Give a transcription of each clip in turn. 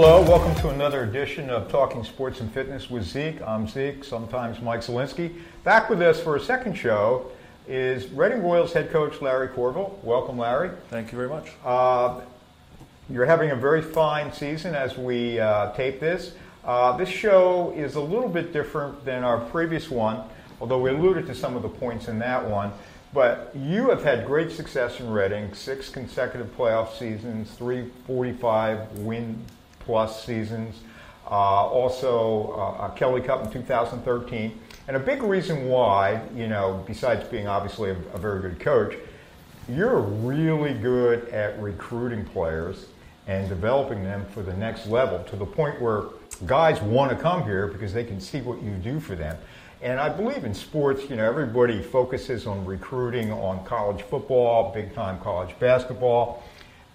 Hello, welcome to another edition of Talking Sports and Fitness with Zeke. I'm Zeke, sometimes Mike Zielinski. Back with us for a second show is Reading Royals head coach Larry Courville. Welcome, Larry. Thank you very much. Uh, you're having a very fine season as we uh, tape this. Uh, this show is a little bit different than our previous one, although we alluded to some of the points in that one. But you have had great success in Reading, six consecutive playoff seasons, three 45 win plus seasons, uh, also uh, a Kelly Cup in 2013. And a big reason why, you know, besides being obviously a, a very good coach, you're really good at recruiting players and developing them for the next level to the point where guys want to come here because they can see what you do for them. And I believe in sports, you know, everybody focuses on recruiting on college football, big time college basketball.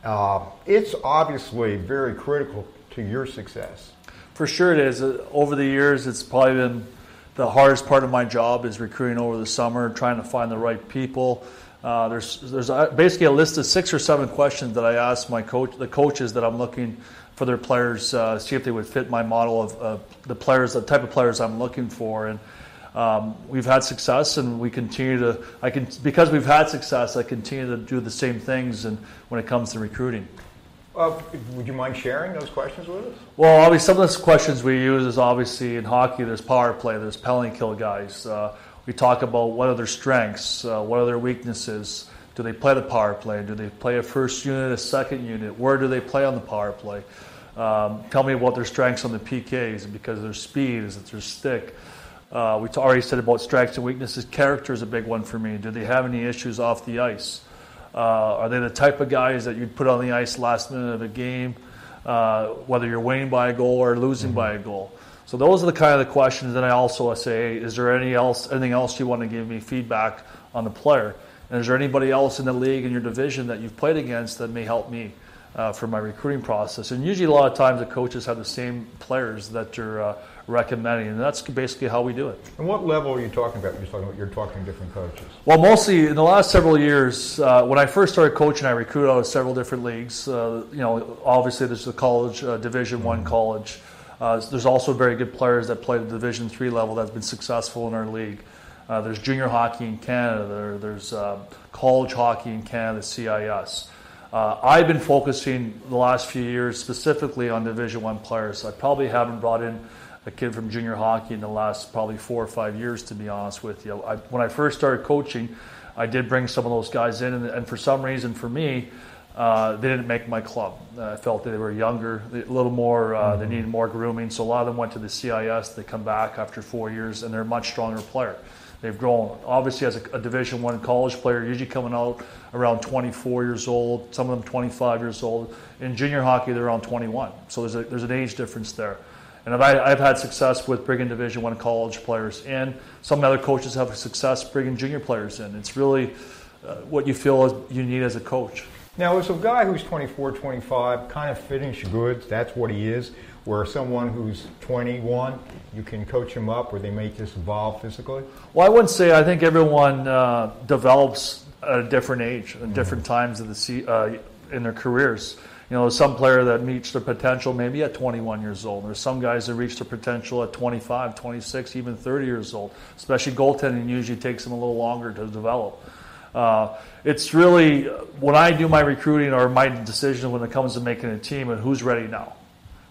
Uh, it's obviously very critical to your success. For sure, it is. Uh, over the years, it's probably been the hardest part of my job is recruiting over the summer, trying to find the right people. Uh, there's there's basically a list of six or seven questions that I ask my coach, the coaches that I'm looking for their players, uh, see if they would fit my model of uh, the players, the type of players I'm looking for, and um, we've had success, and we continue to. I can because we've had success. I continue to do the same things, and when it comes to recruiting. Uh, would you mind sharing those questions with us? Well, obviously, some of the questions we use is obviously in hockey. There's power play. There's penalty kill guys. Uh, we talk about what are their strengths, uh, what are their weaknesses. Do they play the power play? Do they play a first unit, a second unit? Where do they play on the power play? Um, tell me about their strengths on the PKs because their speed, is it their stick? Uh, we already said about strengths and weaknesses. Character is a big one for me. Do they have any issues off the ice? Uh, are they the type of guys that you'd put on the ice last minute of a game, uh, whether you're winning by a goal or losing mm-hmm. by a goal? So those are the kind of the questions that I also say, is there any else, anything else you want to give me feedback on the player? And is there anybody else in the league in your division that you've played against that may help me uh, for my recruiting process? And usually a lot of times the coaches have the same players that you're uh, recommending, and that's basically how we do it. And what level are you talking about? You're talking about you're talking different coaches. Well, mostly in the last several years, uh, when I first started coaching, I recruited out of several different leagues. Uh, you know, obviously there's the college, uh, Division mm-hmm. One college. Uh, there's also very good players that play the Division Three level that's been successful in our league. Uh, there's junior hockey in Canada. There, there's uh, college hockey in Canada, CIS. I've been focusing the last few years specifically on Division One players. I probably haven't brought in a kid from junior hockey in the last probably four or five years, to be honest with you. I, when I first started coaching, I did bring some of those guys in, and, and for some reason, for me, uh, they didn't make my club. Uh, I felt that they were younger, a little more, uh, mm-hmm. they needed more grooming. So a lot of them went to the CIS. They come back after four years, and they're a much stronger player. They've grown. Obviously, as a, a Division One college player, usually coming out around 24 years old. Some of them 25 years old. In junior hockey, they're around 21. So there's a, there's an age difference there. And I've, I've had success with bringing Division One college players, and some other coaches have success bringing junior players in. It's really uh, what you feel you need as a coach. Now, as a guy who's 24, 25, kind of finished goods, that's what he is. Where someone who's 21, you can coach him up, or they may just evolve physically. Well, I wouldn't say. I think everyone uh, develops at a different age, at mm-hmm. different times of the uh, in their careers. You know, some player that meets their potential maybe at 21 years old. There's some guys that reach their potential at 25, 26, even 30 years old. Especially goaltending usually takes them a little longer to develop. Uh, it's really when I do my recruiting or my decision when it comes to making a team and who's ready now,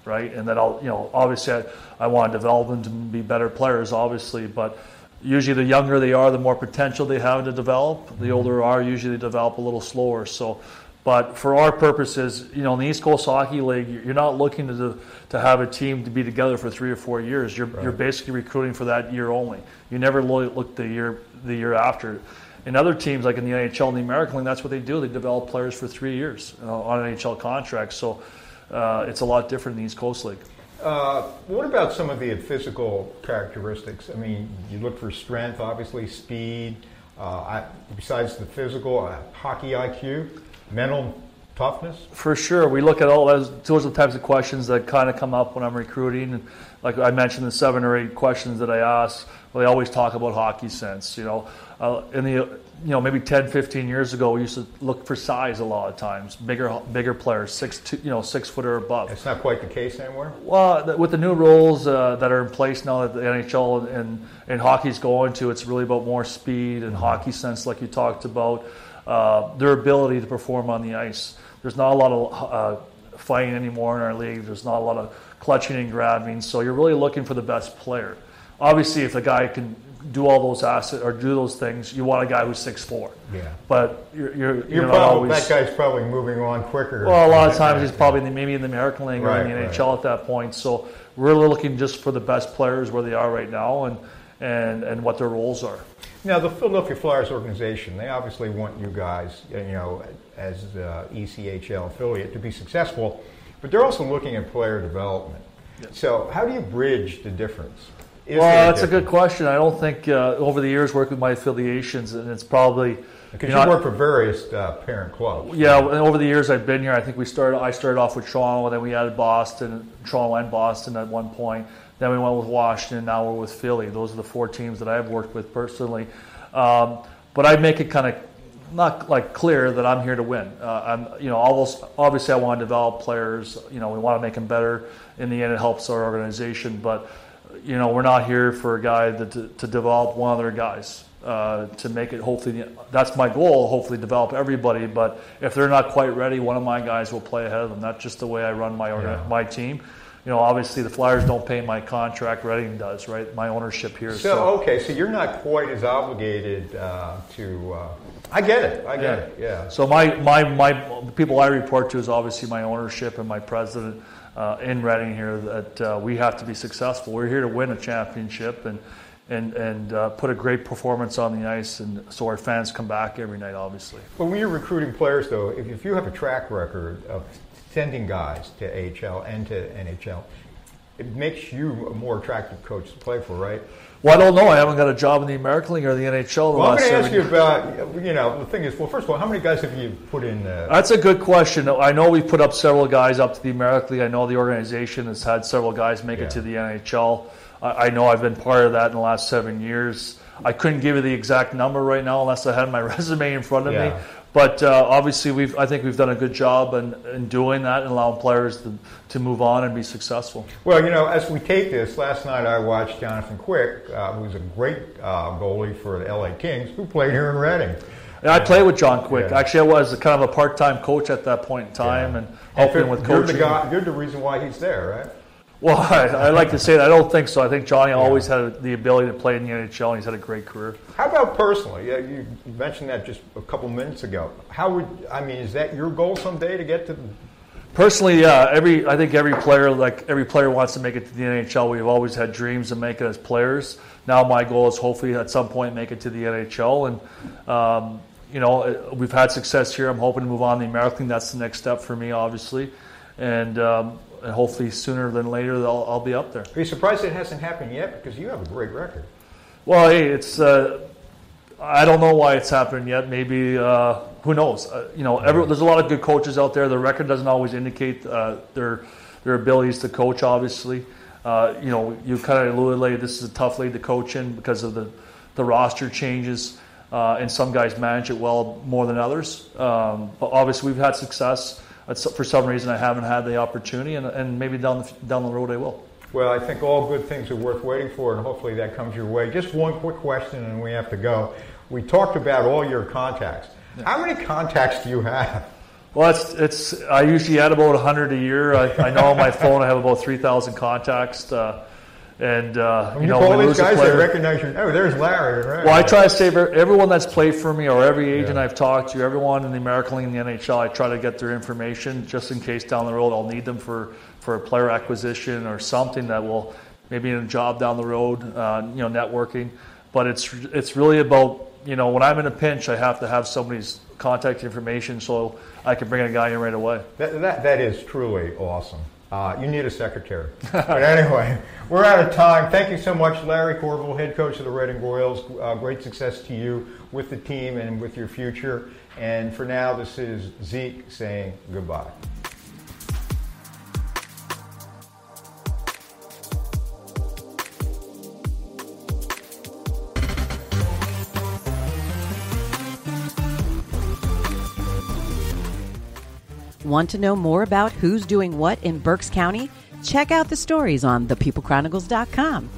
right? And then I'll, you know, obviously I, I want to develop them to be better players, obviously, but usually the younger they are, the more potential they have to develop. The mm-hmm. older are, usually they develop a little slower. So but for our purposes, you know, in the East Coast Hockey League, you're not looking to, to have a team to be together for three or four years. You're, right. you're basically recruiting for that year only. You never look the year the year after. In other teams, like in the NHL and the American League, that's what they do. They develop players for three years know, on NHL contracts. So uh, it's a lot different in the East Coast League. Uh, what about some of the physical characteristics? I mean, you look for strength, obviously, speed. Uh, I, besides the physical, uh, hockey IQ mental toughness? For sure. We look at all those, those are the types of questions that kind of come up when I'm recruiting. And like I mentioned, the seven or eight questions that I ask, well, they always talk about hockey sense. You know, uh, in the you know maybe 10, 15 years ago, we used to look for size a lot of times. Bigger, bigger players, six, two, you know, six foot or above. It's not quite the case anymore. Well, with the new rules uh, that are in place now that the NHL and, and hockey's going to, it's really about more speed and hockey sense, like you talked about. Uh, their ability to perform on the ice. There's not a lot of uh, fighting anymore in our league. There's not a lot of clutching and grabbing. So you're really looking for the best player. Obviously, if a guy can do all those assets or do those things, you want a guy who's six four. Yeah. But you're you're, you're, you're not probably, always. that guy's probably moving on quicker. Well, a lot of times he's probably in the, maybe in the American League Right, or in the right. NHL at that point. So we're really looking just for the best players where they are right now and and and what their roles are. Now, the Philadelphia Flyers organization, they obviously want you guys, you know, as the ECHL affiliate to be successful, but they're also looking at player development. So, how do you bridge the difference? Is there well, that's a good question. I don't think uh, over the years working with my affiliations, and it's probably Because you you, know, work for various uh, parent clubs. Yeah, and over the years I've been here, I think we started. I started off with Toronto, and then we added Boston, Toronto and Boston at one point. Then we went with Washington. Now we're with Philly. Those are the four teams that I've worked with personally. Um, but I make it kind of not like clear that I'm here to win. Uh, I'm, you know, almost obviously I want to develop players. You know, we want to make them better. In the end, it helps our organization. But you know, we're not here for a guy that, to, to develop one of their guys. Uh, to make it hopefully that's my goal hopefully develop everybody but if they're not quite ready one of my guys will play ahead of them that's just the way i run my Yeah. my team you know obviously the flyers don't pay my contract reading does right my ownership here So, okay, so you're not quite as obligated uh, to. Uh, I get it. I get Yeah. it. Yeah. So my, my, my the people I report to is obviously my ownership and my president uh, in Reading here that uh, we have to be successful. We're here to win a championship and and and uh, put a great performance on the ice, and so our fans come back every night. Obviously, But when you're recruiting players, though, if, if you have a track record of sending guys to AHL and to NHL, it makes you a more attractive coach to play for, right? well, I don't know. I haven't got a job in the American League or the NHL. The Well, I'm going to ask you about, you know, the thing is, well, first of all, how many guys have you put in? Uh, That's a good question. I know we've put up several guys up to the American League. I know the organization has had several guys make Yeah. it to the NHL. I I know I've been part of that in the last seven years. I couldn't give you the exact number right now unless I had my resume in front of Yeah. me. But uh, obviously, we've I think we've done a good job in, in doing that and allowing players to, to move on and be successful. well, you know, as we take this, last night I watched Jonathan Quick, uh, who's a great uh, goalie for the LA Kings, who played here in Reading. And I played with John Quick. Yeah. Actually, I was kind of a part-time coach at that point in time, Yeah. and helping with you're coaching. The guy, you're the reason why he's there, right? Well, I, I like to say that. I don't think so. I think Johnny always had the ability to play in the NHL, and he's had a great career. How about personally? Yeah, you mentioned that just a couple minutes ago. How would I mean? Is that your goal someday to get to? Personally, yeah, every I think every player like every player wants to make it to the NHL. We've always had dreams of making it as players. Now my goal is hopefully at some point make it to the NHL, and um, you know we've had success here. I'm hoping to move on to the American. That's the next step for me, obviously, and, um, and hopefully sooner than later I'll, I'll be up there. Are you surprised it hasn't happened yet? Because you have a great record. Well, hey, it's uh, I don't know why it's happening yet. Maybe uh, who knows? Uh, you know, every, there's a lot of good coaches out there. The record doesn't always indicate uh, their their abilities to coach. Obviously, uh, you know, you kind of alluded. This is a tough league to coach in because of the the roster changes, uh, and some guys manage it well more than others. Um, but obviously, we've had success. For some reason, I haven't had the opportunity, and, and maybe down the, down the road I will. Well, I think all good things are worth waiting for, and hopefully that comes your way. Just one quick question, and we have to go. We talked about all your contacts. How many contacts do you have? Well, it's, it's I usually add about 100 a year. I, I know on my phone I have about 3,000 contacts. Uh, and, uh, you you know, call these guys, they player- recognize you. Oh, there's Larry. Right. Well, I try to save everyone that's played for me or every agent Yeah. I've talked to, everyone in the American League and the NHL, I try to get their information just in case down the road I'll need them for, for a player acquisition or something that will maybe in a job down the road, uh, you know, networking. But it's, it's really about, you know, when I'm in a pinch, I have to have somebody's contact information so I can bring a guy in right away. That, that, that is truly awesome. Uh, you need a secretary. but anyway, we're out of time. Thank you so much, Larry Courville, head coach of the Reading Royals. Uh, great success to you with the team and with your future. And for now, this is Zeke saying goodbye. Want to know more about who's doing what in Berks County? Check out the stories on thepeoplechronicles.com.